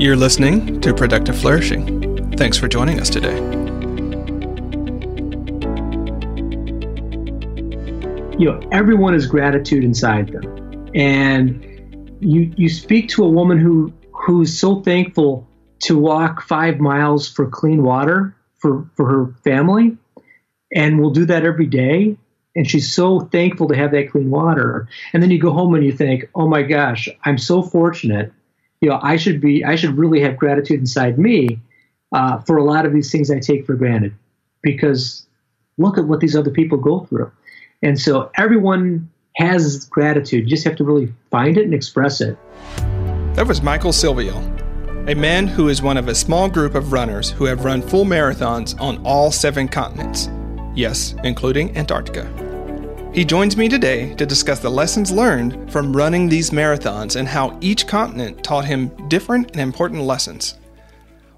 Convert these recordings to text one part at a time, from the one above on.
You're listening to Productive Flourishing. Thanks for joining us today. You know, everyone has gratitude inside them. And you you speak to a woman who who's so thankful to walk five miles for clean water for, for her family and will do that every day. And she's so thankful to have that clean water. And then you go home and you think, oh my gosh, I'm so fortunate you know, I should be, I should really have gratitude inside me uh, for a lot of these things I take for granted, because look at what these other people go through, and so everyone has gratitude. You just have to really find it and express it. That was Michael Silvio, a man who is one of a small group of runners who have run full marathons on all seven continents. Yes, including Antarctica. He joins me today to discuss the lessons learned from running these marathons and how each continent taught him different and important lessons.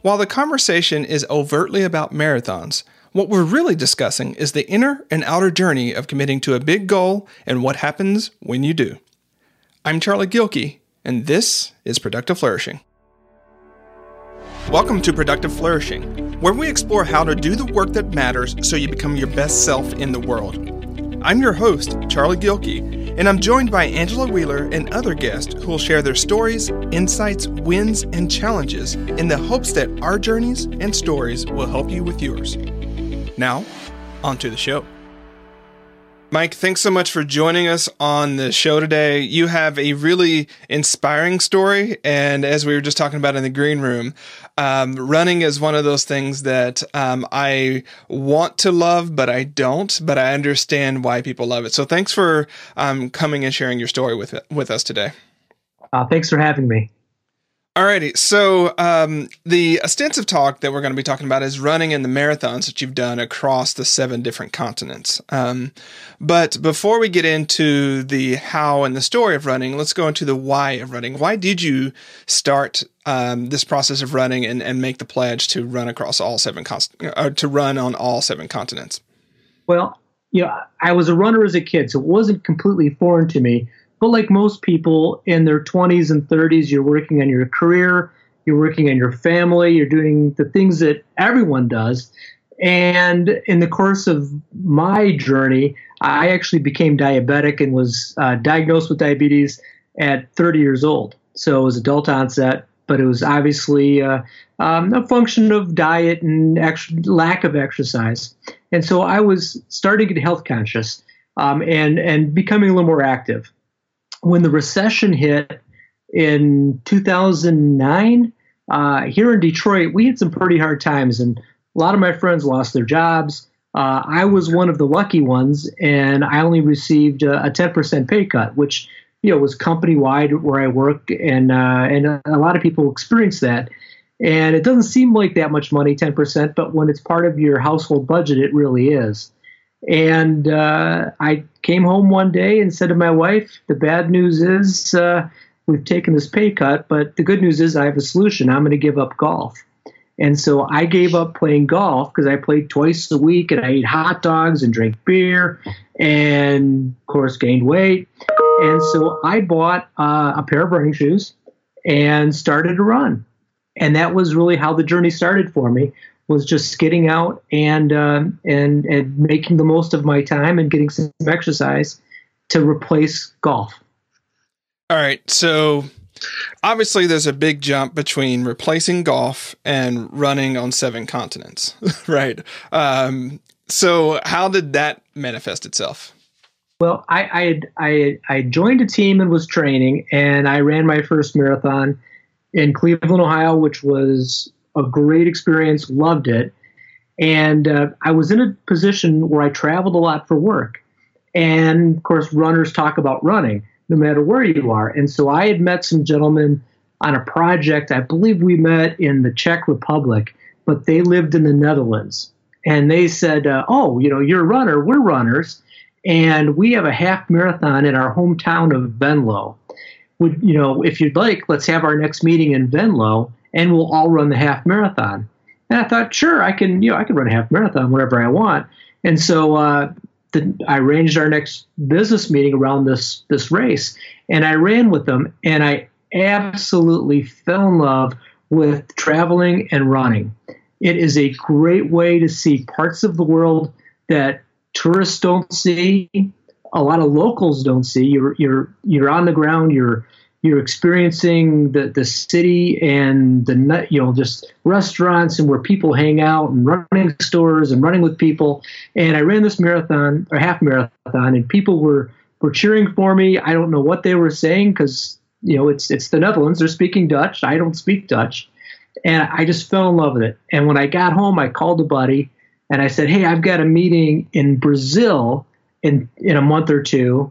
While the conversation is overtly about marathons, what we're really discussing is the inner and outer journey of committing to a big goal and what happens when you do. I'm Charlie Gilkey, and this is Productive Flourishing. Welcome to Productive Flourishing, where we explore how to do the work that matters so you become your best self in the world. I'm your host, Charlie Gilkey, and I'm joined by Angela Wheeler and other guests who will share their stories, insights, wins, and challenges in the hopes that our journeys and stories will help you with yours. Now, on to the show. Mike, thanks so much for joining us on the show today. You have a really inspiring story. And as we were just talking about in the green room, um, running is one of those things that um, I want to love, but I don't, but I understand why people love it. So thanks for um, coming and sharing your story with, with us today. Uh, thanks for having me. Alrighty, so um, the extensive talk that we're going to be talking about is running in the marathons that you've done across the seven different continents. Um, but before we get into the how and the story of running, let's go into the why of running. Why did you start um, this process of running and, and make the pledge to run across all seven con- uh, to run on all seven continents? Well, you know, I was a runner as a kid, so it wasn't completely foreign to me but like most people in their 20s and 30s, you're working on your career, you're working on your family, you're doing the things that everyone does. And in the course of my journey, I actually became diabetic and was uh, diagnosed with diabetes at 30 years old. So it was adult onset, but it was obviously uh, um, a function of diet and ex- lack of exercise. And so I was starting to get health conscious um, and and becoming a little more active when the recession hit in 2009, uh, here in Detroit, we had some pretty hard times, and a lot of my friends lost their jobs. Uh, I was one of the lucky ones, and I only received a, a 10% pay cut, which you know was company wide where I work, and uh, and a lot of people experience that. And it doesn't seem like that much money, 10%, but when it's part of your household budget, it really is. And uh, I came home one day and said to my wife, The bad news is uh, we've taken this pay cut, but the good news is I have a solution. I'm going to give up golf. And so I gave up playing golf because I played twice a week and I ate hot dogs and drank beer and, of course, gained weight. And so I bought uh, a pair of running shoes and started to run. And that was really how the journey started for me was just getting out and uh, and and making the most of my time and getting some exercise to replace golf. All right, so obviously there's a big jump between replacing golf and running on seven continents, right? Um, so how did that manifest itself? Well, I I, I I joined a team and was training, and I ran my first marathon in Cleveland, Ohio, which was a great experience, loved it. And uh, I was in a position where I traveled a lot for work. And of course, runners talk about running no matter where you are. And so I had met some gentlemen on a project. I believe we met in the Czech Republic, but they lived in the Netherlands. And they said, uh, Oh, you know, you're a runner, we're runners. And we have a half marathon in our hometown of Venlo. Would, you know, if you'd like, let's have our next meeting in Venlo and we'll all run the half marathon. And I thought, sure, I can, you know, I can run a half marathon whenever I want. And so uh, the, I arranged our next business meeting around this this race, and I ran with them, and I absolutely fell in love with traveling and running. It is a great way to see parts of the world that tourists don't see, a lot of locals don't see. You're you're you're on the ground. You're you're experiencing the, the city and the you know just restaurants and where people hang out and running stores and running with people. And I ran this marathon or half marathon, and people were were cheering for me. I don't know what they were saying because you know it's it's the Netherlands. They're speaking Dutch. I don't speak Dutch, and I just fell in love with it. And when I got home, I called a buddy and I said, "Hey, I've got a meeting in Brazil in in a month or two."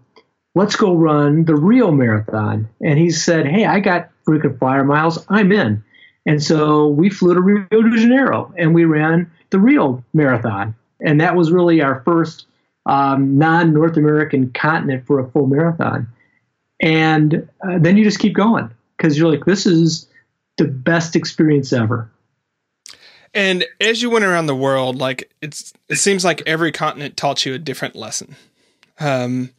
Let's go run the Rio Marathon. And he said, hey, I got frequent flyer miles. I'm in. And so we flew to Rio de Janeiro and we ran the Rio Marathon. And that was really our first um, non North American continent for a full marathon. And uh, then you just keep going because you're like, this is the best experience ever. And as you went around the world, like it's, it seems like every continent taught you a different lesson. Um,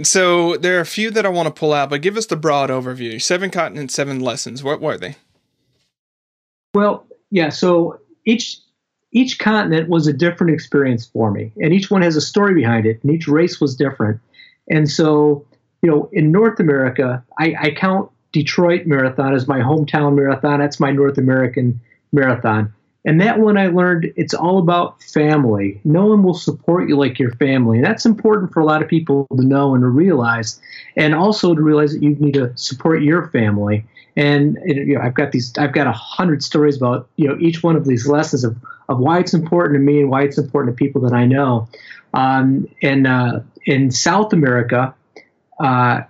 and so there are a few that I want to pull out, but give us the broad overview. Seven continents, seven lessons. What were they? Well, yeah. So each each continent was a different experience for me, and each one has a story behind it, and each race was different. And so, you know, in North America, I, I count Detroit Marathon as my hometown marathon. That's my North American marathon. And that one I learned it's all about family. No one will support you like your family. And that's important for a lot of people to know and to realize. And also to realize that you need to support your family. And you know, I've got these I've got a hundred stories about, you know, each one of these lessons of, of why it's important to me and why it's important to people that I know. Um, and uh, in South America, uh,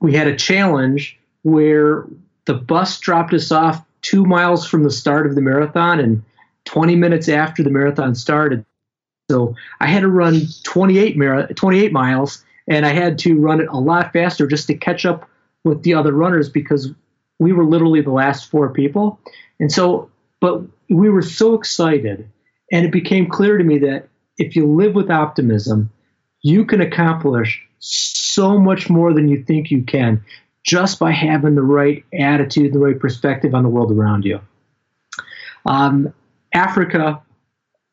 we had a challenge where the bus dropped us off two miles from the start of the marathon and 20 minutes after the marathon started. So I had to run 28, mar- 28 miles, and I had to run it a lot faster just to catch up with the other runners because we were literally the last four people. And so, but we were so excited, and it became clear to me that if you live with optimism, you can accomplish so much more than you think you can just by having the right attitude, the right perspective on the world around you. Um, Africa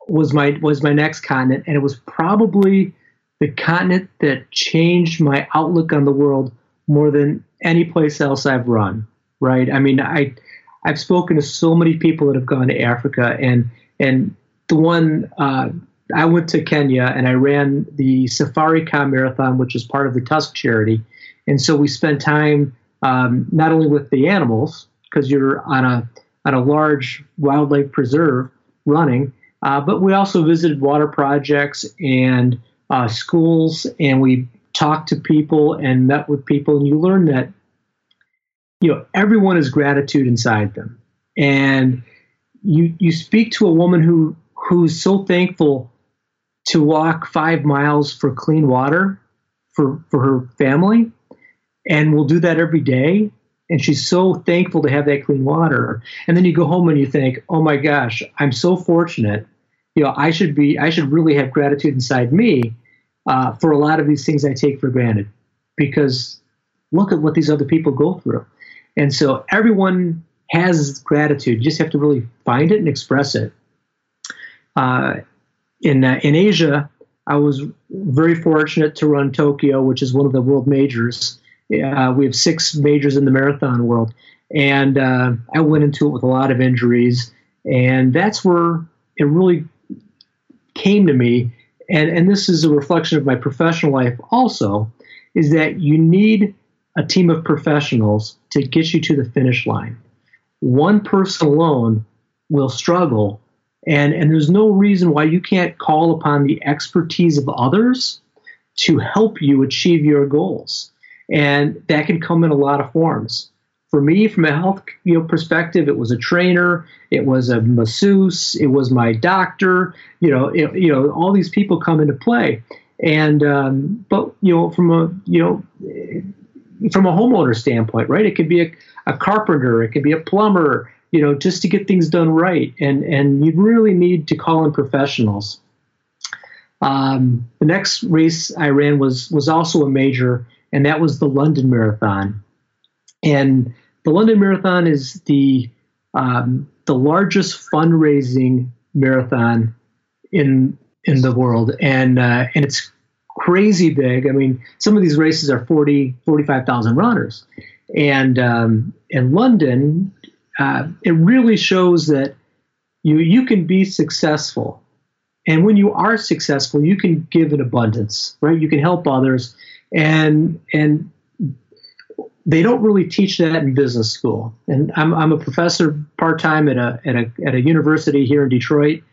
was my was my next continent, and it was probably the continent that changed my outlook on the world more than any place else I've run. Right? I mean, I I've spoken to so many people that have gone to Africa, and and the one uh, I went to Kenya and I ran the Safaricom Marathon, which is part of the Tusk charity, and so we spent time um, not only with the animals, because you're on a on a large wildlife preserve running, uh, but we also visited water projects and uh, schools, and we talked to people and met with people, and you learn that you know everyone has gratitude inside them, and you you speak to a woman who who's so thankful to walk five miles for clean water for for her family and we'll do that every day. And she's so thankful to have that clean water. And then you go home and you think, oh my gosh, I'm so fortunate. You know, I should be, I should really have gratitude inside me uh, for a lot of these things I take for granted because look at what these other people go through. And so everyone has gratitude. You just have to really find it and express it. Uh, in uh, in Asia, I was very fortunate to run Tokyo, which is one of the world majors, uh, we have six majors in the marathon world, and uh, I went into it with a lot of injuries, and that's where it really came to me. And and this is a reflection of my professional life also, is that you need a team of professionals to get you to the finish line. One person alone will struggle, and and there's no reason why you can't call upon the expertise of others to help you achieve your goals and that can come in a lot of forms. For me, from a health you know, perspective, it was a trainer, it was a masseuse, it was my doctor. You know, it, you know, all these people come into play. And um, but you know, from a you know, from a homeowner standpoint, right? It could be a, a carpenter, it could be a plumber, you know, just to get things done right. And and you really need to call in professionals. Um, the next race I ran was was also a major, and that was the London Marathon. And the London Marathon is the um, the largest fundraising marathon in in the world, and uh, and it's crazy big. I mean, some of these races are 40, 45,000 runners, and um, in London, uh, it really shows that you you can be successful, and when you are successful, you can give in abundance, right? You can help others, and and they don't really teach that in business school. And I'm, I'm a professor part time at a, at a at a university here in Detroit,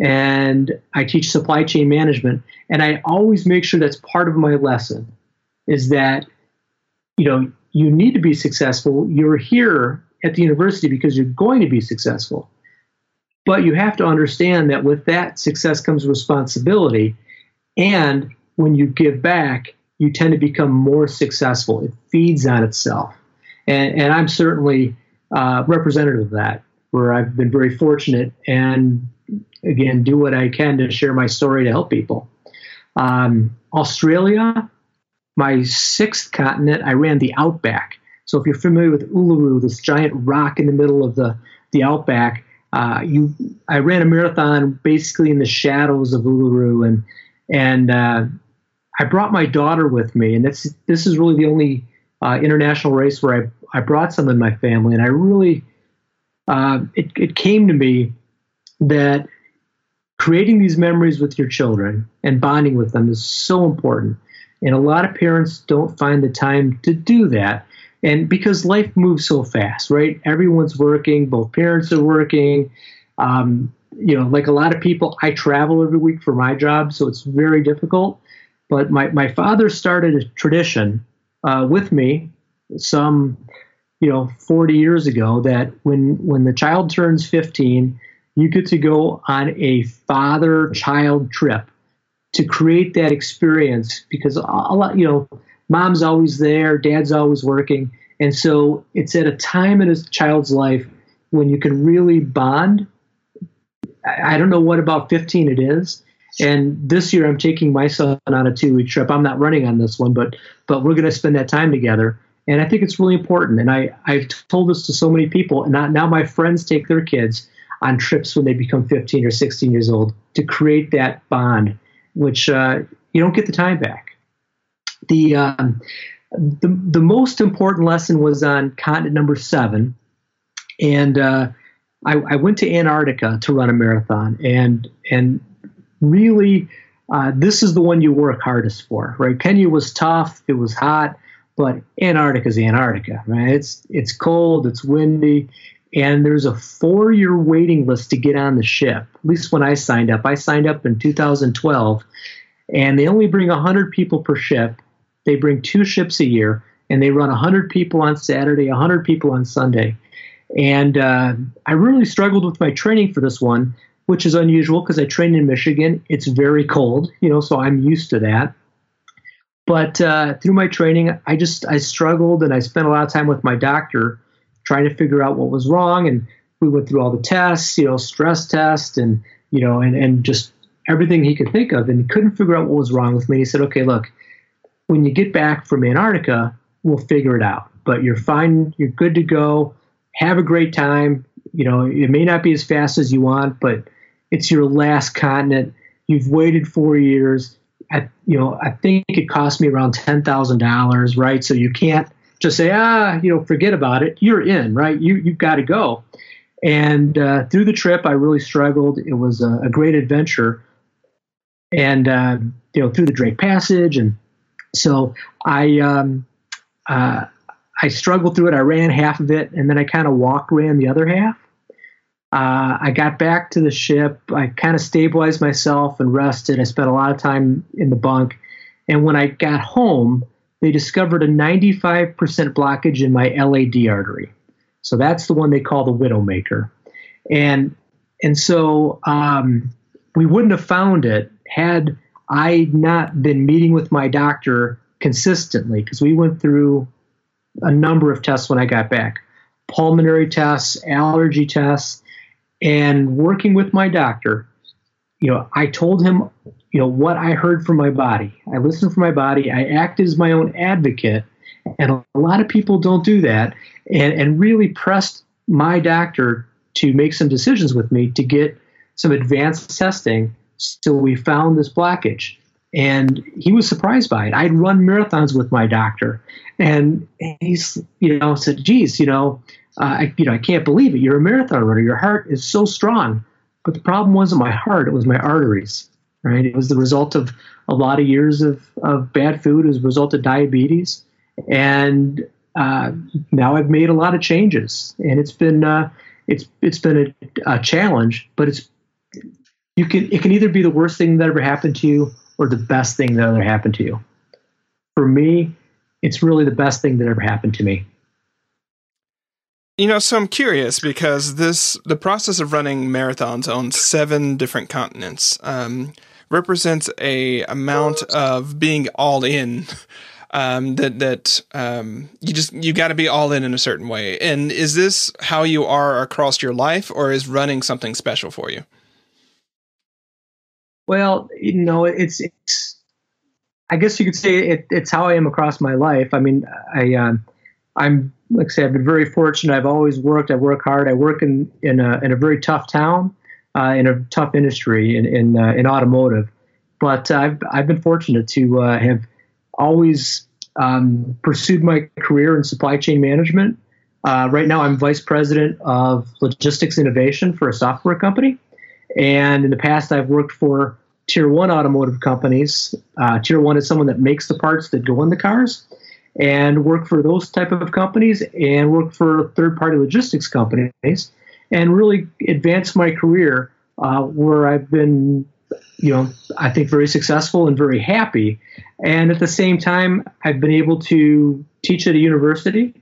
and I teach supply chain management. And I always make sure that's part of my lesson is that you know you need to be successful. You're here at the university because you're going to be successful. But you have to understand that with that success comes responsibility. And when you give back, you tend to become more successful. It feeds on itself. And, and I'm certainly uh, representative of that, where I've been very fortunate and, again, do what I can to share my story to help people. Um, Australia, my sixth continent, I ran the Outback. So if you're familiar with Uluru, this giant rock in the middle of the, the Outback, uh, you I ran a marathon basically in the shadows of Uluru and and uh, I brought my daughter with me, and this this is really the only uh, international race where I I brought some in my family, and I really uh, it it came to me that creating these memories with your children and bonding with them is so important, and a lot of parents don't find the time to do that, and because life moves so fast, right? Everyone's working, both parents are working. Um, you know, like a lot of people, I travel every week for my job, so it's very difficult. But my, my father started a tradition uh, with me some, you know, 40 years ago that when when the child turns 15, you get to go on a father-child trip to create that experience because a lot, you know, mom's always there, dad's always working, and so it's at a time in a child's life when you can really bond. I don't know what about 15 it is, and this year, I'm taking my son on a two week trip. I'm not running on this one, but but we're going to spend that time together. And I think it's really important. And I I've told this to so many people, and now my friends take their kids on trips when they become 15 or 16 years old to create that bond, which uh, you don't get the time back. The um, the the most important lesson was on continent number seven, and uh, I, I went to Antarctica to run a marathon, and and really, uh, this is the one you work hardest for, right? Kenya was tough, it was hot, but Antarctica is Antarctica, right? It's it's cold, it's windy, and there's a four-year waiting list to get on the ship. At least when I signed up, I signed up in 2012, and they only bring 100 people per ship. They bring two ships a year, and they run 100 people on Saturday, 100 people on Sunday. And uh, I really struggled with my training for this one which is unusual because I trained in Michigan. It's very cold, you know, so I'm used to that. But uh, through my training, I just I struggled and I spent a lot of time with my doctor trying to figure out what was wrong. And we went through all the tests, you know, stress test and you know, and and just everything he could think of, and he couldn't figure out what was wrong with me. He said, "Okay, look, when you get back from Antarctica, we'll figure it out. But you're fine. You're good to go. Have a great time. You know, it may not be as fast as you want, but it's your last continent. You've waited four years. I, you know, I think it cost me around ten thousand dollars, right? So you can't just say, ah, you know, forget about it. You're in, right? You you've got to go. And uh, through the trip, I really struggled. It was a, a great adventure, and uh, you know, through the Drake Passage, and so I um, uh, I struggled through it. I ran half of it, and then I kind of walk ran the other half. Uh, I got back to the ship. I kind of stabilized myself and rested. I spent a lot of time in the bunk. And when I got home, they discovered a 95% blockage in my LAD artery. So that's the one they call the widowmaker. And and so um, we wouldn't have found it had I not been meeting with my doctor consistently because we went through a number of tests when I got back pulmonary tests, allergy tests, and working with my doctor, you know, I told him, you know, what I heard from my body. I listened for my body. I act as my own advocate. And a lot of people don't do that and, and really pressed my doctor to make some decisions with me to get some advanced testing. So we found this blockage, and he was surprised by it. I'd run marathons with my doctor, and he's you know said, "Geez, you know, uh, I, you know, I can't believe it. You're a marathon runner. Your heart is so strong." But the problem wasn't my heart; it was my arteries. Right? It was the result of a lot of years of, of bad food. It was a result of diabetes, and uh, now I've made a lot of changes, and it's been uh, it's it's been a, a, challenge. But it's you can it can either be the worst thing that ever happened to you or the best thing that ever happened to you. For me, it's really the best thing that ever happened to me. You know, so I'm curious because this the process of running marathons on seven different continents um, represents a amount of being all in um, that that um, you just you got to be all in in a certain way. And is this how you are across your life, or is running something special for you? Well, you know, it's it's. I guess you could say it, it's how I am across my life. I mean, I um, I'm like I say, I've been very fortunate. I've always worked. I work hard. I work in in a in a very tough town, uh, in a tough industry in in, uh, in automotive. But I've I've been fortunate to uh, have always um, pursued my career in supply chain management. Uh, right now, I'm vice president of logistics innovation for a software company. And in the past, I've worked for tier one automotive companies. Uh, tier one is someone that makes the parts that go in the cars, and work for those type of companies, and work for third party logistics companies, and really advance my career uh, where I've been you know, I think very successful and very happy. And at the same time, I've been able to teach at a university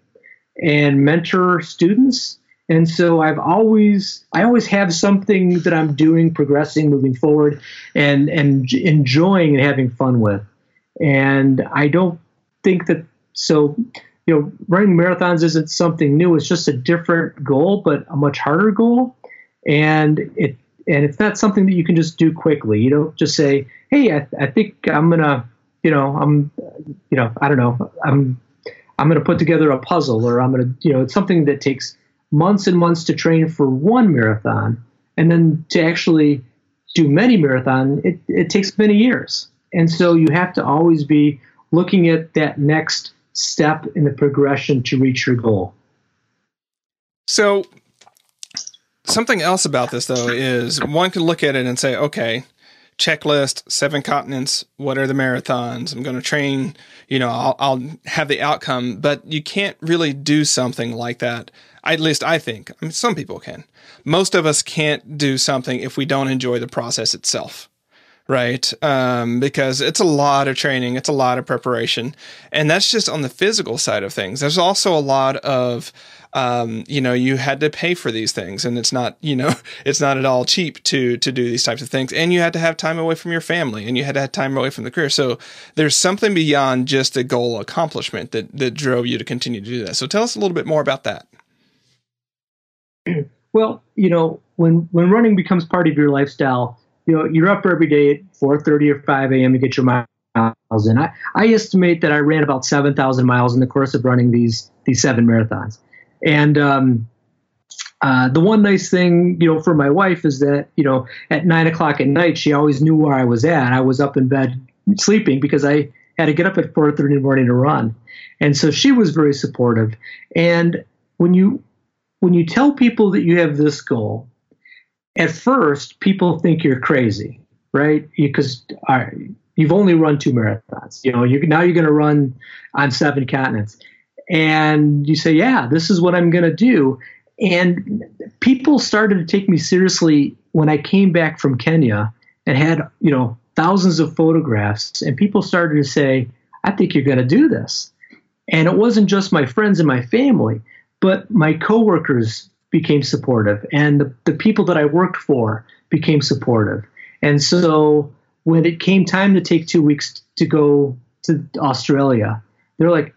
and mentor students. And so I've always, I always have something that I'm doing, progressing, moving forward, and and enjoying and having fun with. And I don't think that so. You know, running marathons isn't something new. It's just a different goal, but a much harder goal. And it and it's not something that you can just do quickly. You don't just say, "Hey, I, I think I'm gonna, you know, I'm, you know, I don't know, I'm, I'm gonna put together a puzzle, or I'm gonna, you know, it's something that takes months and months to train for one marathon, and then to actually do many marathon, it, it takes many years, and so you have to always be looking at that next step in the progression to reach your goal. So Something else about this though is one can look at it and say, okay, checklist, seven continents. What are the marathons? I'm going to train. You know, I'll, I'll have the outcome, but you can't really do something like that. At least I think. I mean, some people can. Most of us can't do something if we don't enjoy the process itself right? Um, because it's a lot of training, it's a lot of preparation, and that's just on the physical side of things. There's also a lot of um, you know, you had to pay for these things, and it's not, you know, it's not at all cheap to to do these types of things. And you had to have time away from your family, and you had to have time away from the career. So there's something beyond just a goal accomplishment that that drove you to continue to do that. So tell us a little bit more about that. Well, you know, when when running becomes part of your lifestyle, you know, you're up every day at 4:30 or 5 a.m. to get your miles in. I, I estimate that I ran about 7,000 miles in the course of running these these seven marathons. And um, uh, the one nice thing, you know, for my wife is that, you know, at nine o'clock at night, she always knew where I was at. I was up in bed sleeping because I had to get up at 4:30 in the morning to run, and so she was very supportive. And when you when you tell people that you have this goal, at first people think you're crazy, right? Because you've only run two marathons. You know, you now you're going to run on seven continents and you say, yeah, this is what I'm going to do. And people started to take me seriously when I came back from Kenya and had, you know, thousands of photographs. And people started to say, I think you're going to do this. And it wasn't just my friends and my family, but my coworkers became supportive and the, the people that I worked for became supportive. And so when it came time to take two weeks to go to Australia, they're like,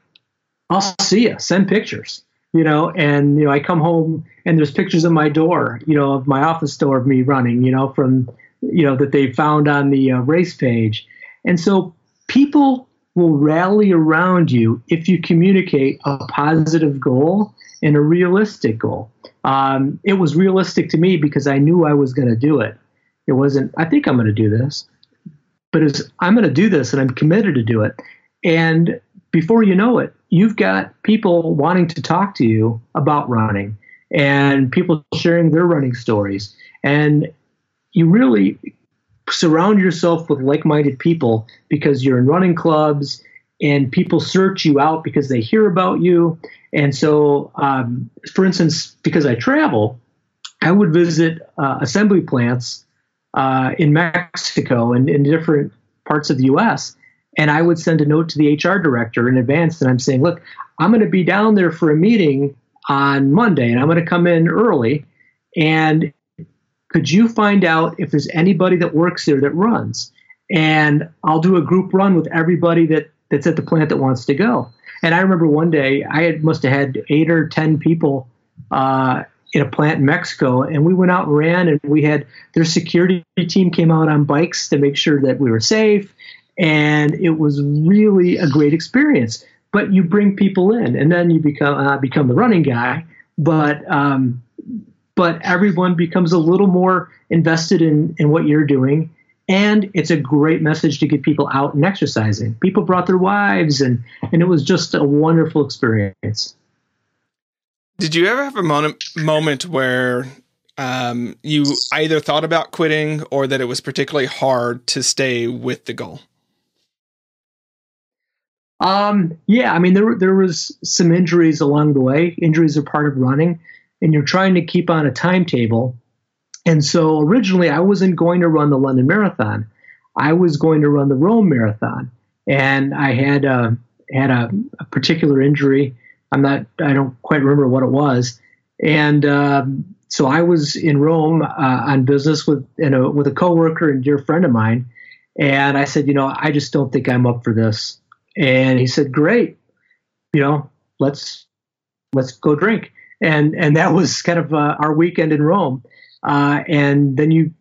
I'll see you. Send pictures. You know, and you know, I come home and there's pictures of my door, you know, of my office door of me running, you know, from you know that they found on the uh, race page, and so people will rally around you if you communicate a positive goal and a realistic goal. Um, it was realistic to me because I knew I was going to do it. It wasn't, I think I'm going to do this, but it's, I'm going to do this and I'm committed to do it. And before you know it, you've got people wanting to talk to you about running and people sharing their running stories. And you really surround yourself with like minded people because you're in running clubs and people search you out because they hear about you. And so, um, for instance, because I travel, I would visit uh, assembly plants uh, in Mexico and in different parts of the US. And I would send a note to the HR director in advance and I'm saying, look, I'm going to be down there for a meeting on Monday and I'm going to come in early. And could you find out if there's anybody that works there that runs? And I'll do a group run with everybody that, that's at the plant that wants to go. And I remember one day I had, must have had eight or 10 people uh, in a plant in Mexico, and we went out and ran, and we had their security team came out on bikes to make sure that we were safe, and it was really a great experience. But you bring people in, and then you become uh, become the running guy. But um, but everyone becomes a little more invested in in what you're doing, and it's a great message to get people out and exercising. People brought their wives, and and it was just a wonderful experience. Did you ever have a moment moment where um, you either thought about quitting or that it was particularly hard to stay with the goal? Um, yeah, I mean there there was some injuries along the way. Injuries are part of running, and you're trying to keep on a timetable. And so originally, I wasn't going to run the London Marathon. I was going to run the Rome Marathon, and I had uh, had a, a particular injury I'm not, I don't quite remember what it was. And um, so I was in Rome uh, on business with, know, with a coworker and dear friend of mine. And I said, you know, I just don't think I'm up for this. And he said, great, you know, let's, let's go drink. And, and that was kind of uh, our weekend in Rome. Uh, and then you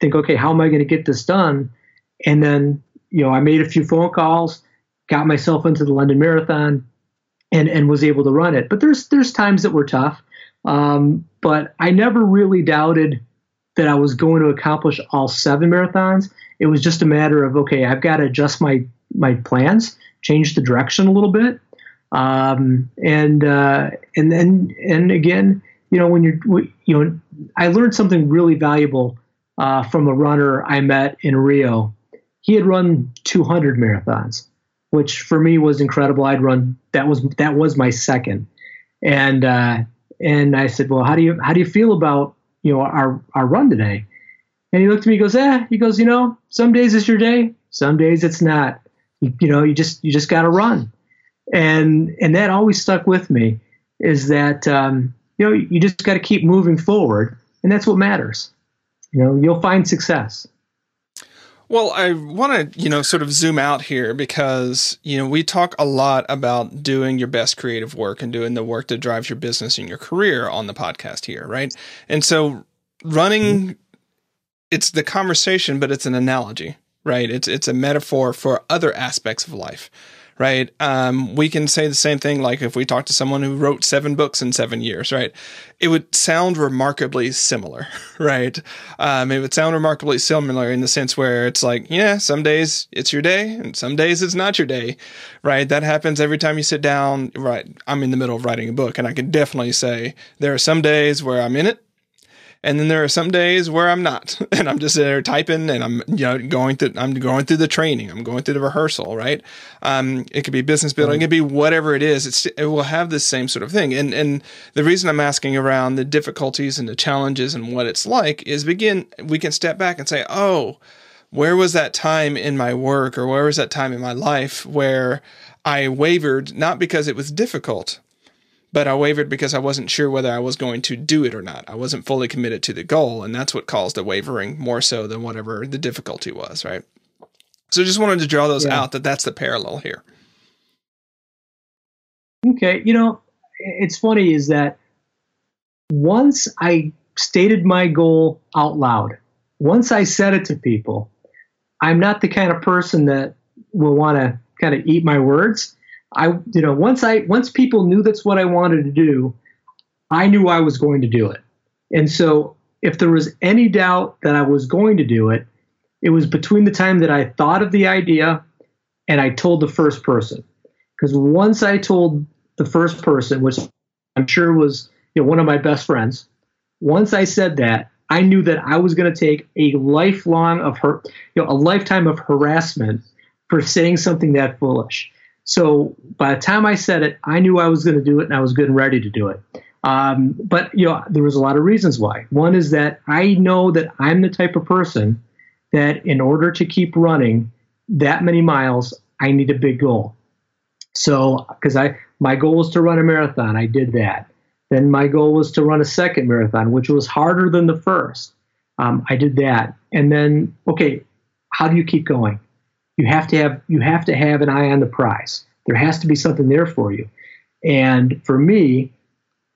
think, okay, how am I going to get this done? And then, you know, I made a few phone calls, got myself into the London Marathon, and and was able to run it. But there's there's times that were tough. Um, but I never really doubted that I was going to accomplish all seven marathons. It was just a matter of okay, I've got to adjust my my plans, change the direction a little bit, um, and uh, and then and again, you know, when you're you know, I learned something really valuable uh, from a runner I met in Rio. He had run 200 marathons, which for me was incredible. I'd run that was that was my second, and uh, and I said, well, how do you how do you feel about you know our our run today? And he looked at me, he goes, eh, he goes, you know, some days it's your day, some days it's not. You, you know, you just you just got to run, and and that always stuck with me is that um, you know you just got to keep moving forward, and that's what matters. You know, you'll find success. Well, I want to, you know, sort of zoom out here because, you know, we talk a lot about doing your best creative work and doing the work that drives your business and your career on the podcast here, right? And so running it's the conversation, but it's an analogy, right? It's it's a metaphor for other aspects of life right? Um, we can say the same thing like if we talk to someone who wrote seven books in seven years, right? It would sound remarkably similar, right? Um, it would sound remarkably similar in the sense where it's like, yeah, some days it's your day and some days it's not your day, right? That happens every time you sit down, right? I'm in the middle of writing a book and I can definitely say there are some days where I'm in it and then there are some days where I'm not, and I'm just there typing, and I'm you know going through I'm going through the training, I'm going through the rehearsal, right? Um, it could be business building, it could be whatever it is. It's it will have this same sort of thing, and and the reason I'm asking around the difficulties and the challenges and what it's like is begin we can step back and say, oh, where was that time in my work or where was that time in my life where I wavered, not because it was difficult, but I wavered because I wasn't sure whether I was going to do it or not. I wasn't fully committed to the goal, and that's what caused the wavering more so than whatever the difficulty was, right? So just wanted to draw those yeah. out that that's the parallel here. Okay, you know, it's funny is that once I stated my goal out loud, once I said it to people, I'm not the kind of person that will want to kind of eat my words. I, you know, once I once people knew that's what I wanted to do, I knew I was going to do it. And so if there was any doubt that I was going to do it, it was between the time that I thought of the idea and I told the first person. Because once I told the first person, which I'm sure was you know, one of my best friends, once I said that, I knew that I was going to take a lifelong of her, you know, a lifetime of harassment for saying something that foolish. So by the time I said it, I knew I was going to do it and I was good and ready to do it. Um, but you know, there was a lot of reasons why. One is that I know that I'm the type of person that, in order to keep running that many miles, I need a big goal. So, because I my goal was to run a marathon, I did that. Then my goal was to run a second marathon, which was harder than the first. Um, I did that, and then okay, how do you keep going? You have to have you have to have an eye on the prize. There has to be something there for you. And for me,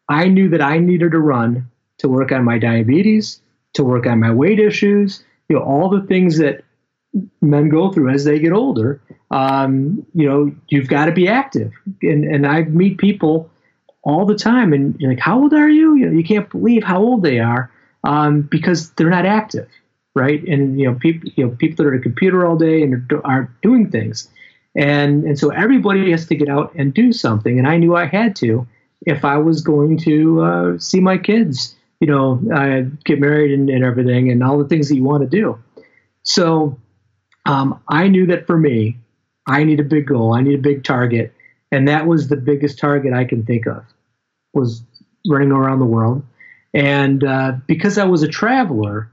I knew that I needed to run to work on my diabetes, to work on my weight issues, you know, all the things that men go through as they get older. Um, you know, you've got to be active. And, and I meet people all the time and you're like, how old are you? You know, you can't believe how old they are um, because they're not active. Right. And, you know, people, you know, people that are at a computer all day and aren't doing things. And, and so everybody has to get out and do something. And I knew I had to if I was going to uh, see my kids, you know, uh, get married and, and, everything, and all the things that you want to do. So um, I knew that for me, I need a big goal, I need a big target, and that was the biggest target I can think of was running around the world. And uh, because I was a traveler,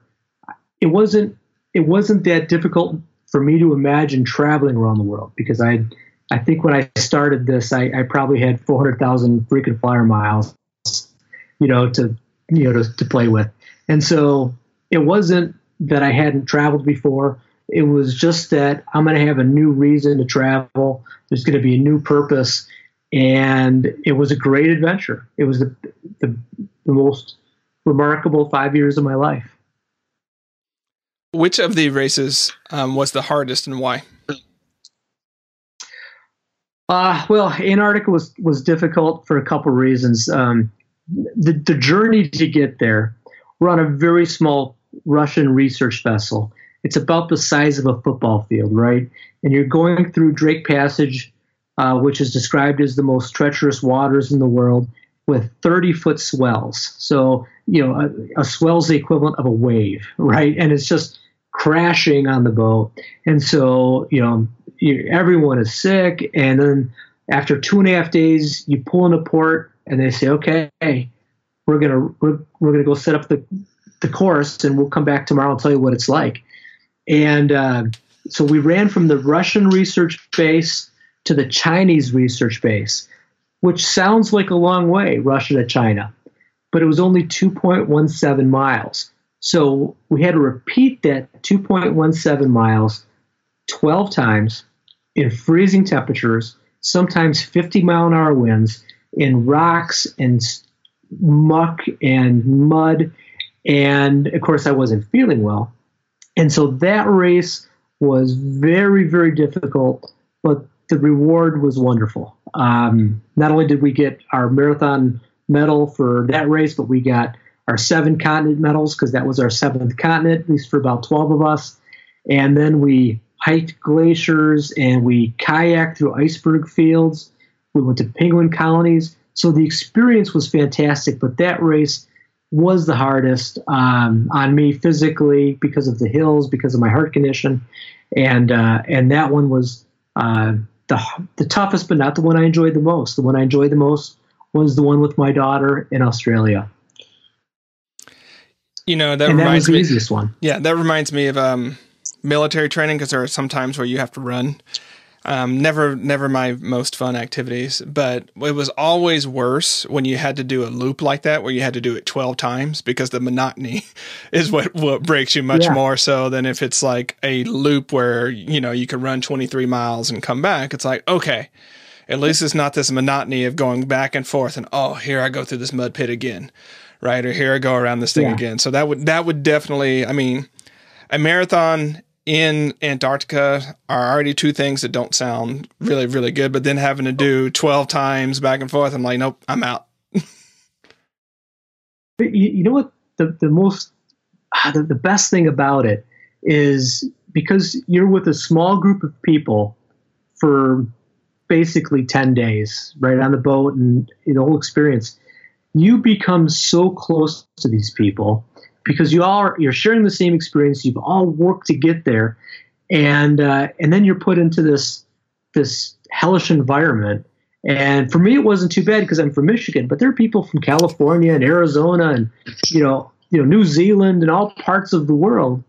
it wasn't it wasn't that difficult for me to imagine traveling around the world because I I think when I started this, I, I probably had 400,000 frequent flyer miles, you know, to you know to, to play with, and so it wasn't that I hadn't traveled before. It was just that I'm going to have a new reason to travel. There's going to be a new purpose, and it was a great adventure. It was the the, the most remarkable five years of my life. Which of the races um, was the hardest, and why? Uh, well, Antarctica was was difficult for a couple of reasons. Um, the the journey to get there, we're on a very small Russian research vessel. It's about the size of a football field, right? And you're going through Drake Passage, uh, which is described as the most treacherous waters in the world, with 30 foot swells. So you know, a, a swell's the equivalent of a wave, right? And it's just crashing on the boat. And so, you know, everyone is sick. And then after two and a half days, you pull into port and they say, okay, we're going to, we're, we're going to go set up the, the course and we'll come back tomorrow and tell you what it's like. And uh, so we ran from the Russian research base to the Chinese research base, which sounds like a long way, Russia to China, but it was only 2.17 miles. So we had to repeat that 2.17 miles 12 times in freezing temperatures, sometimes 50 mile an hour winds, in rocks and muck and mud. And of course, I wasn't feeling well. And so that race was very, very difficult, but the reward was wonderful. Um, not only did we get our marathon medal for that race, but we got our seven continent medals because that was our seventh continent, at least for about 12 of us. And then we hiked glaciers and we kayaked through iceberg fields. We went to penguin colonies. So the experience was fantastic, but that race was the hardest um, on me physically because of the hills, because of my heart condition, and uh, and that one was uh, the the toughest, but not the one I enjoyed the most. The one I enjoyed the most was the one with my daughter in Australia. You know that and reminds that me. easiest one. Yeah, that reminds me of um, military training because there are some times where you have to run. Um, never, never my most fun activities, but it was always worse when you had to do a loop like that, where you had to do it twelve times because the monotony is what what breaks you much Yeah. more so than if it's like a loop where you know you could run twenty three miles and come back. It's like okay, at least it's not this monotony of going back and forth and oh here I go through this mud pit again, right? Or here I go around this thing Yeah. again. So that would that would definitely, I mean, a marathon in Antarctica are already two things that don't sound really, really good. But then having to do 12 times back and forth, I'm like, nope, I'm out. you, you know what? The, the most, ah, the, the best thing about it is because you're with a small group of people for basically 10 days, right, on the boat and the whole experience, you become so close to these people because you all are, you're sharing the same experience. You've all worked to get there, and uh, and then you're put into this this hellish environment. And for me, it wasn't too bad because I'm from Michigan, but there are people from California and Arizona and you know you know New Zealand and all parts of the world,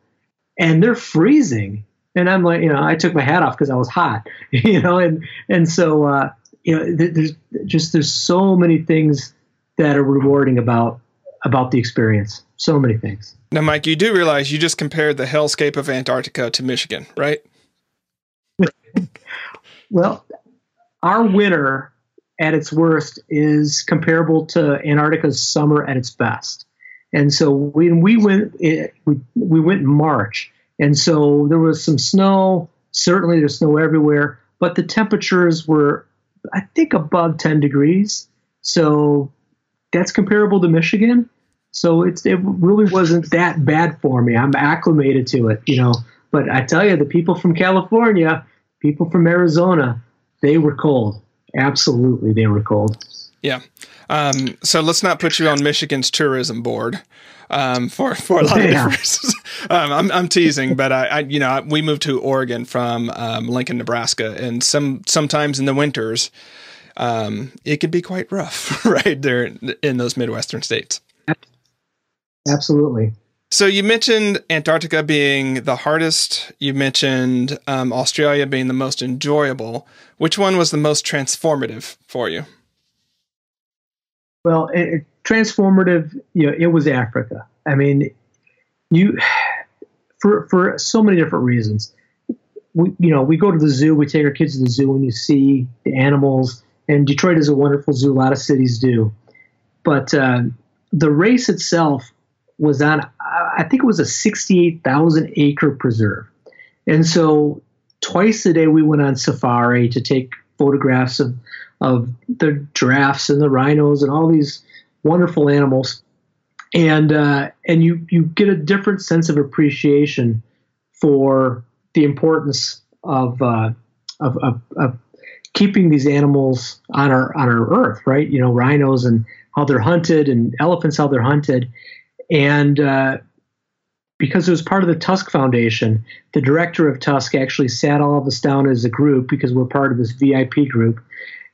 and they're freezing. And I'm like, you know, I took my hat off because I was hot, you know, and and so uh, you know, there's just there's so many things that are rewarding about about the experience. So many things. Now, Mike, you do realize you just compared the hellscape of Antarctica to Michigan, right? well, our winter at its worst is comparable to Antarctica's summer at its best. And so when we went, it, we, we went in March, and so there was some snow. Certainly, there's snow everywhere, but the temperatures were, I think, above 10 degrees. So that's comparable to Michigan. So it's it really wasn't that bad for me. I'm acclimated to it, you know. But I tell you, the people from California, people from Arizona, they were cold. Absolutely, they were cold. Yeah. Um, so let's not put you on Michigan's tourism board um, for for a lot of yeah. different um, I'm, I'm teasing, but I, I, you know we moved to Oregon from um, Lincoln, Nebraska, and some sometimes in the winters um, it could be quite rough right there in those midwestern states. Absolutely. So you mentioned Antarctica being the hardest. You mentioned um, Australia being the most enjoyable. Which one was the most transformative for you? Well, it, transformative. You know, it was Africa. I mean, you for for so many different reasons. We, you know, we go to the zoo. We take our kids to the zoo, and you see the animals. And Detroit is a wonderful zoo. A lot of cities do, but uh, the race itself was on, I think it was a 68,000 acre preserve. And so twice a day we went on safari to take photographs of, of the giraffes and the rhinos and all these wonderful animals. And, uh, and you, you get a different sense of appreciation for the importance of, uh, of, of, of keeping these animals on our on our earth, right? You know, rhinos and how they're hunted, and elephants how they're hunted, and uh, because it was part of the Tusk Foundation, the director of Tusk actually sat all of us down as a group because we're part of this VIP group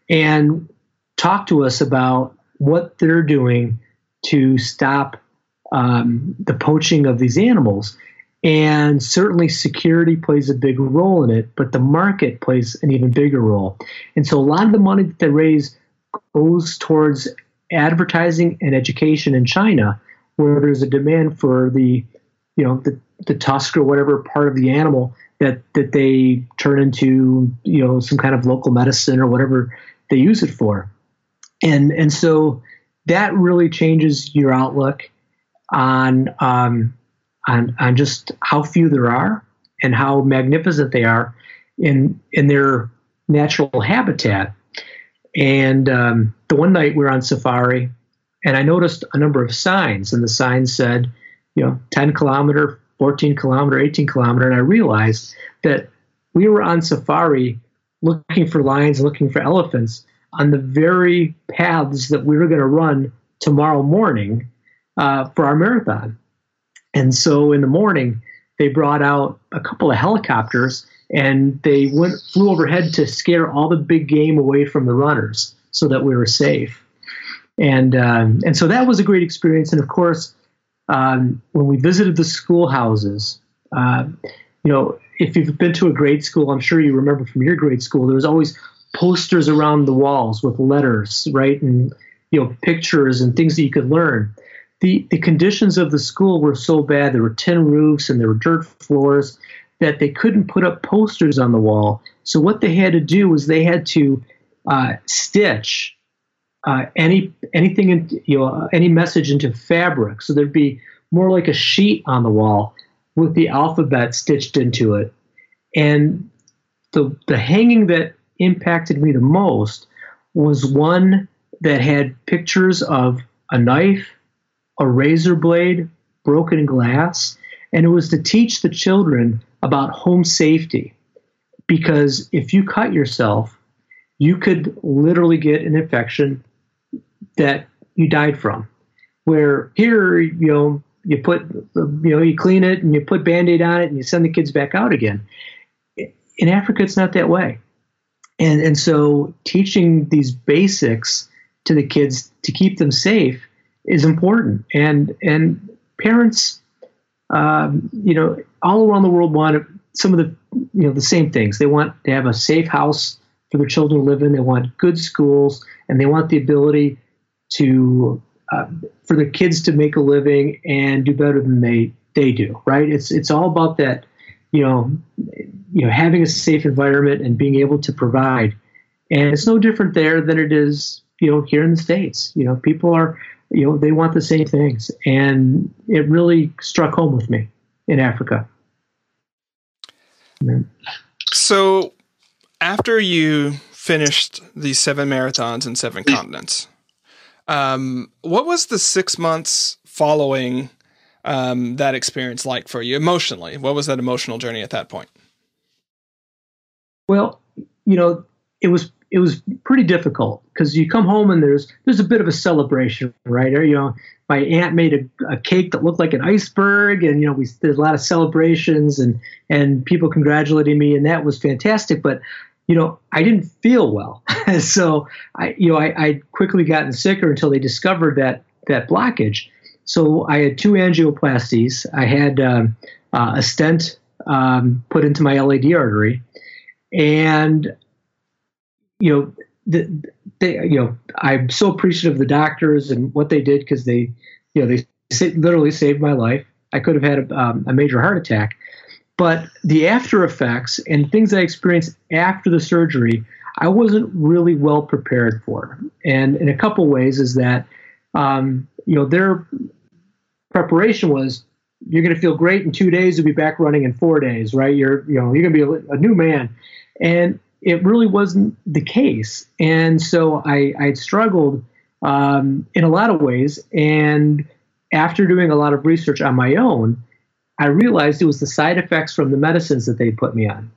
and talked to us about what they're doing to stop um, the poaching of these animals. And certainly security plays a big role in it, but the market plays an even bigger role. And so a lot of the money that they raise goes towards advertising and education in China where there's a demand for the, you know, the, the tusk or whatever part of the animal that that they turn into, you know, some kind of local medicine or whatever they use it for, and and so that really changes your outlook on um, on on just how few there are and how magnificent they are in in their natural habitat. And um, the one night we were on safari, and I noticed a number of signs, and the signs said, you know, 10 kilometer, 14 kilometer, 18 kilometer. And I realized that we were on safari looking for lions, looking for elephants on the very paths that we were going to run tomorrow morning uh, for our marathon. And so in the morning, they brought out a couple of helicopters and they went flew overhead to scare all the big game away from the runners so that we were safe and um, and so that was a great experience. And of course, um, when we visited the schoolhouses, uh, you know, if you've been to a grade school, I'm sure you remember from your grade school, there was always posters around the walls with letters, right, and you know, pictures and things that you could learn. The the conditions of the school were so bad. There were tin roofs and there were dirt floors that they couldn't put up posters on the wall. So what they had to do was they had to uh, stitch uh, any anything in, you know any message into fabric. So there'd be more like a sheet on the wall with the alphabet stitched into it. And the the hanging that impacted me the most was one that had pictures of a knife, a razor blade, broken glass, and it was to teach the children about home safety. Because if you cut yourself, you could literally get an infection that you died from. Where here, you know, you put, you know, you clean it and you put band aid on it and you send the kids back out again. In Africa, it's not that way. And, and so teaching these basics to the kids to keep them safe is important. And, and parents, um, you know, all around the world want some of the, you know, the same things. They want to have a safe house for their children to live in. They want good schools, and they want the ability to uh, for their kids to make a living and do better than they they do. Right? It's it's all about that. You know, you know, having a safe environment and being able to provide. And it's no different there than it is, you know, here in the states. You know, people are, you know, they want the same things, and it really struck home with me in Africa. So, after you finished these seven marathons in seven continents, um, what was the six months following um, that experience like for you emotionally? What was that emotional journey at that point? Well, you know, it was it was pretty difficult because you come home and there's there's a bit of a celebration, right? Or, you know, my aunt made a, a, cake that looked like an iceberg, and you know, we there's a lot of celebrations and and people congratulating me, and that was fantastic. But you know, I didn't feel well, so I you know I I quickly gotten sicker until they discovered that that blockage. So I had two angioplasties. I had um, uh, a stent um, put into my LAD artery, and you know, the, they, you know, I'm so appreciative of the doctors and what they did because they, you know, they literally saved my life. I could have had a, um, a major heart attack, but the after effects and things I experienced after the surgery, I wasn't really well prepared for. And in a couple ways, is that, um, you know, their preparation was you're going to feel great in two days. You'll be back running in four days, right? You're, you know, you're going to be a, a new man. And it really wasn't the case. And so I, I struggled um, in a lot of ways. And after doing a lot of research on my own, I realized it was the side effects from the medicines that they put me on.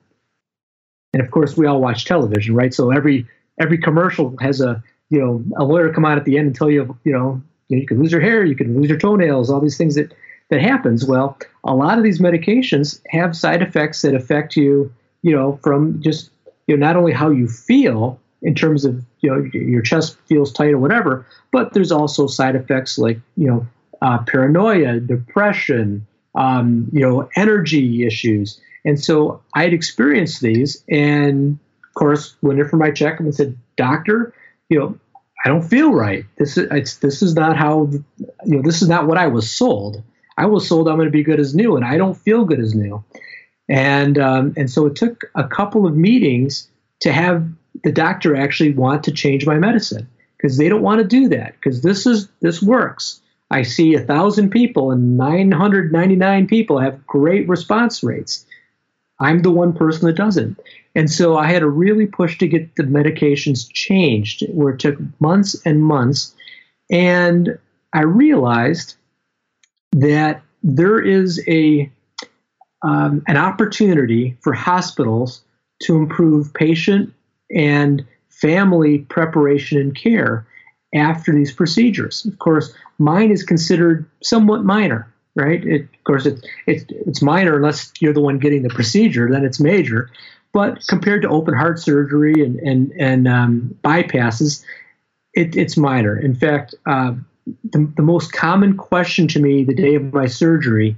And of course, we all watch television, right? So every every commercial has a you know a lawyer come out at the end and tell you you know you can lose your hair, you can lose your toenails, all these things that that happens. Well, a lot of these medications have side effects that affect you, you know, from just you know not only how you feel in terms of you know your chest feels tight or whatever, but there's also side effects like you know uh, paranoia, depression, um, you know energy issues. And so I had experienced these, and of course went in for my checkup and said, "Doctor, you know I don't feel right. This is this is not how you know this is not what I was sold. I was sold I'm going to be good as new, and I don't feel good as new. And um, and so it took a couple of meetings to have the doctor actually want to change my medicine because they don't want to do that because this is this works. I see a thousand people and 999 people have great response rates. I'm the one person that doesn't. And so I had to really push to get the medications changed, where it took months and months. And I realized that there is a um, an opportunity for hospitals to improve patient and family preparation and care after these procedures. Of course, mine is considered somewhat minor, right? It, of course, it, it, it's minor unless you're the one getting the procedure, then it's major. But compared to open heart surgery and, and, and um, bypasses, it, it's minor. In fact, uh, the, the most common question to me the day of my surgery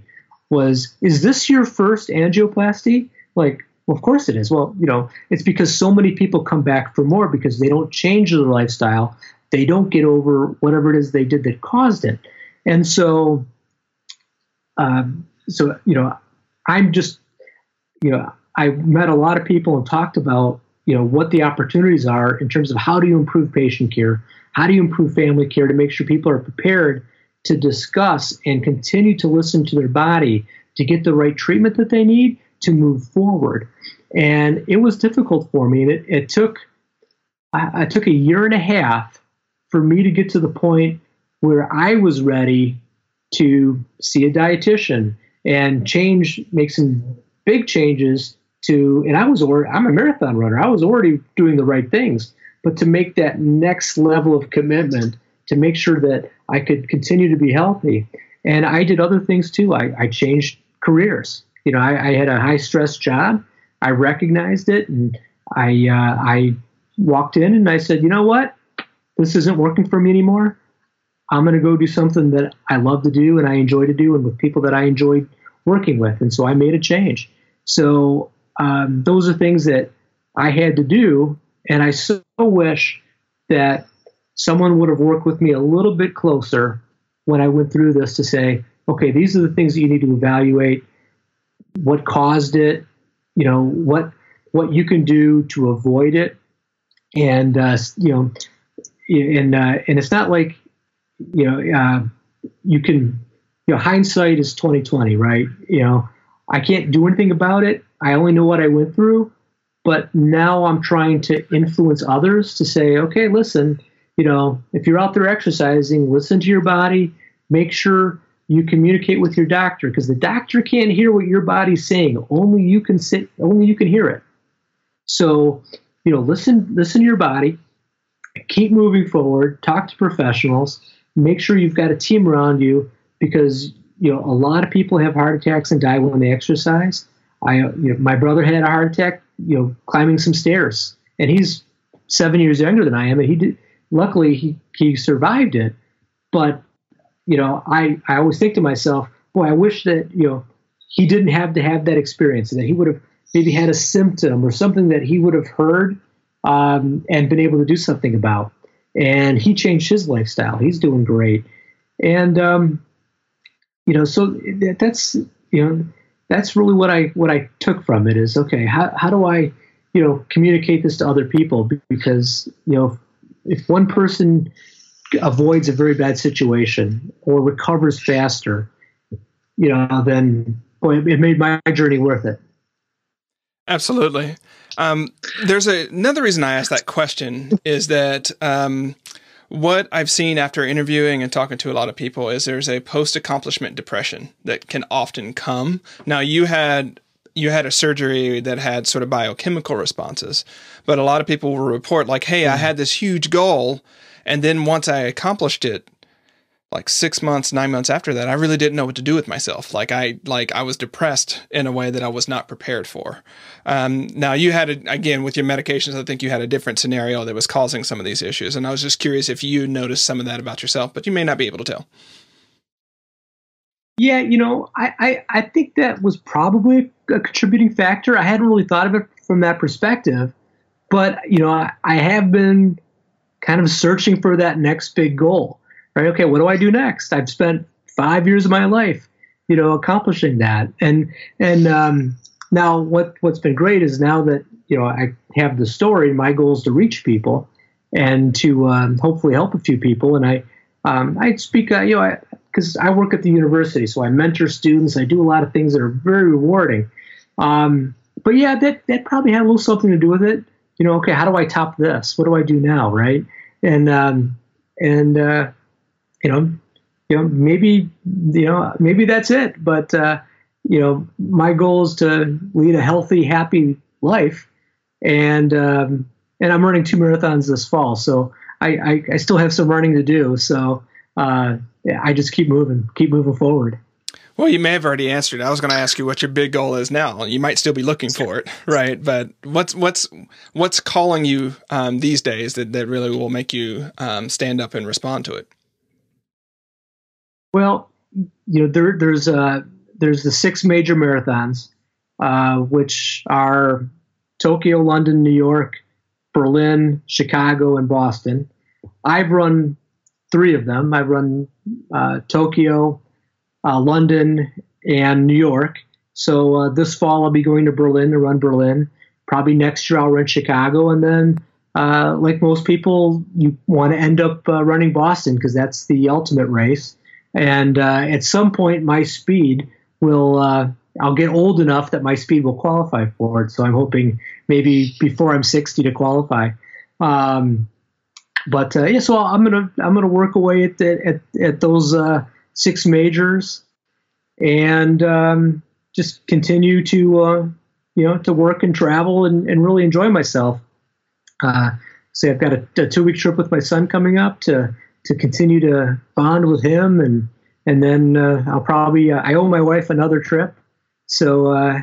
was, Is this your first angioplasty? Like, well, of course it is. Well, you know, it's because so many people come back for more because they don't change their lifestyle. They don't get over whatever it is they did that caused it. And so, um, so, you know, I'm just, you know, I met a lot of people and talked about, you know, what the opportunities are in terms of how do you improve patient care? How do you improve family care to make sure people are prepared to discuss and continue to listen to their body to get the right treatment that they need to move forward. And it was difficult for me. And it, it took I, I took a year and a half for me to get to the point where I was ready to see a dietitian and change, make some big changes to. And I was already, I'm a marathon runner. I was already doing the right things, but to make that next level of commitment to make sure that I could continue to be healthy. And I did other things too. I, I changed careers. You know, I, I, had a high stress job. I recognized it, and I uh, I walked in and I said, you know what, this isn't working for me anymore. I'm going to go do something that I love to do and I enjoy to do, and with people that I enjoy working with. And so I made a change. So um, those are things that I had to do, and I so wish that someone would have worked with me a little bit closer when I went through this to say, okay, these are the things that you need to evaluate. What caused it? You know what what you can do to avoid it, and uh, you know, and uh, and it's not like you know uh, you can you know hindsight is twenty twenty, right? You know, I can't do anything about it. I only know what I went through, but now I'm trying to influence others to say, okay, listen, you know, if you're out there exercising, listen to your body, make sure you communicate with your doctor because the doctor can't hear what your body's saying. Only you can sit, only you can hear it. So, you know, listen, listen to your body, keep moving forward, talk to professionals, make sure you've got a team around you because you know a lot of people have heart attacks and die when they exercise. I, you know, my brother had a heart attack, you know, climbing some stairs, and he's seven years younger than I am, and he did luckily he, he survived it. But, you know, I, I always think to myself, boy, I wish that, you know, he didn't have to have that experience that he would have maybe had a symptom or something that he would have heard um, and been able to do something about. And he changed his lifestyle. He's doing great. And, um, you know, so that's, you know, that's really what I, what I took from it is, okay, how, how do I, you know, communicate this to other people? Because, you know, if one person avoids a very bad situation or recovers faster, you know, then boy, it made my journey worth it. Absolutely. Um, there's a, another reason I asked that question is that um, what I've seen after interviewing and talking to a lot of people is there's a post accomplishment depression that can often come. Now, you had you had a surgery that had sort of biochemical responses. But a lot of people will report like, "Hey, I had this huge goal, and then once I accomplished it, like six months, nine months after that, I really didn't know what to do with myself. Like I, like I was depressed in a way that I was not prepared for. Um, now you had a, again with your medications, I think you had a different scenario that was causing some of these issues, and I was just curious if you noticed some of that about yourself, but you may not be able to tell. Yeah, you know, I, I, I think that was probably a contributing factor. I hadn't really thought of it from that perspective, but you know, I, I have been kind of searching for that next big goal. Right? Okay, what do I do next? I've spent five years of my life, you know, accomplishing that, and and um, now what what's been great is now that you know I have the story. My goal is to reach people and to um, hopefully help a few people. And I um, I speak, uh, you know, because I, work at the university, so I mentor students. I do a lot of things that are very rewarding. Um, but yeah, that that probably had a little something to do with it. You know, okay, how do I top this? What do I do now, right? And um, and uh, you know, you know, maybe you know, maybe that's it. But uh, you know, my goal is to lead a healthy, happy life, and um, and I'm running two marathons this fall, so I, I, I still have some running to do. So uh, I just keep moving, keep moving forward. Well, you may have already answered. I was going to ask you what your big goal is now. You might still be looking for it, right? But what's what's what's calling you um, these days that, that really will make you um, stand up and respond to it? Well, you know, there, there's uh, there's the six major marathons, uh, which are Tokyo, London, New York, Berlin, Chicago, and Boston. I've run three of them. I've run uh, Tokyo, uh, London, and New York. So uh, this fall I'll be going to Berlin to run Berlin. Probably next year I'll run Chicago, and then uh, like most people, you want to end up uh, running Boston because that's the ultimate race. And uh, at some point, my speed will I'll get old enough that my speed will qualify for it. So I'm hoping maybe before I'm 60 to qualify. Um, but uh, yeah, so I'm gonna I'm gonna work away at at at those uh, six majors, and um, just continue to uh, you know to work and travel and, and really enjoy myself. Uh, say I've got a, a two week trip with my son coming up to to continue to bond with him and and then uh, I'll probably uh, I owe my wife another trip, so uh,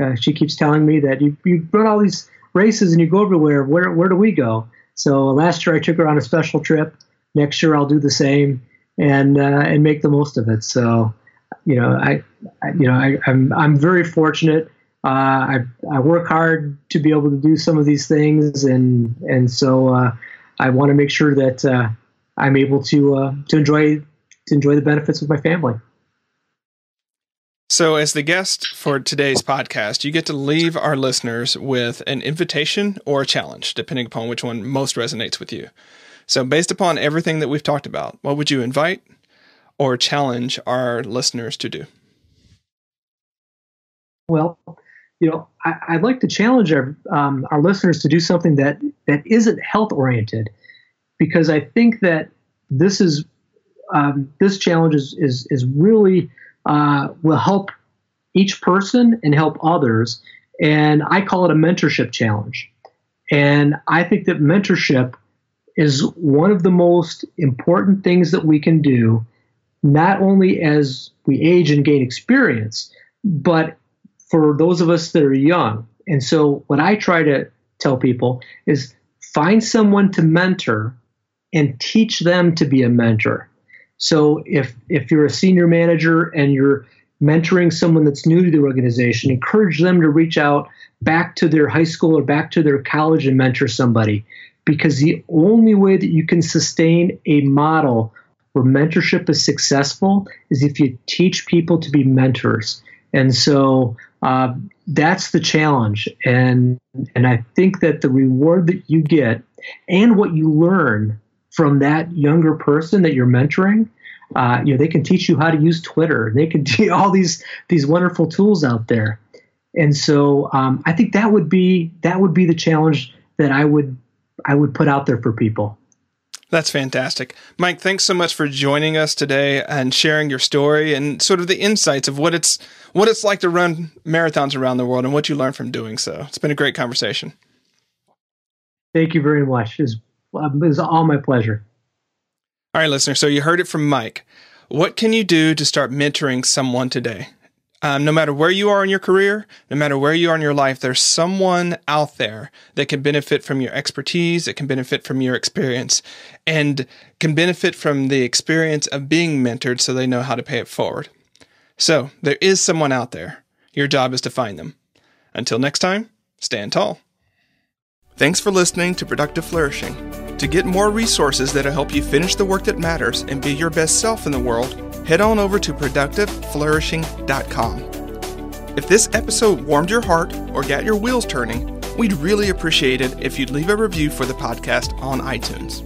uh, she keeps telling me that you you run all these races and you go everywhere. Where where do we go? So last year I took her on a special trip. Next year I'll do the same and uh, and make the most of it. So you know I, I you know I, I'm, I'm very fortunate. Uh, I I work hard to be able to do some of these things and and so I want to make sure that I'm able to to enjoy to enjoy the benefits with my family. So, as the guest for today's podcast, you get to leave our listeners with an invitation or a challenge, depending upon which one most resonates with you. So, based upon everything that we've talked about, what would you invite or challenge our listeners to do? Well, you know, I, would like to challenge our um, our listeners to do something that that isn't health oriented, because I think that this is um, this challenge is is, is really uh, will help each person and help others. And I call it a mentorship challenge. And I think that mentorship is one of the most important things that we can do, not only as we age and gain experience, but for those of us that are young. And so, what I try to tell people is find someone to mentor and teach them to be a mentor. So if if you're a senior manager and you're mentoring someone that's new to the organization, encourage them to reach out back to their high school or back to their college and mentor somebody. Because the only way that you can sustain a model where mentorship is successful is if you teach people to be mentors. And so uh, that's the challenge. And and I think that the reward that you get and what you learn from that younger person that you're mentoring. Uh, you know, they can teach you how to use Twitter. They can teach all these these wonderful tools out there. And so um, I think that would be that would be the challenge that I would I would put out there for people. That's fantastic. Mike, thanks so much for joining us today and sharing your story and sort of the insights of what it's what it's like to run marathons around the world and what you learned from doing so. It's been a great conversation. Thank you very much. It's it was all my pleasure. All right, listener. So you heard it from Mike. What can you do to start mentoring someone today? Um, no matter where you are in your career, no matter where you are in your life, there's someone out there that can benefit from your expertise, that can benefit from your experience, and can benefit from the experience of being mentored so they know how to pay it forward. So there is someone out there. Your job is to find them. Until next time, stand tall. Thanks for listening to Productive Flourishing. To get more resources that'll help you finish the work that matters and be your best self in the world, head on over to productiveflourishing.com. If this episode warmed your heart or got your wheels turning, we'd really appreciate it if you'd leave a review for the podcast on iTunes.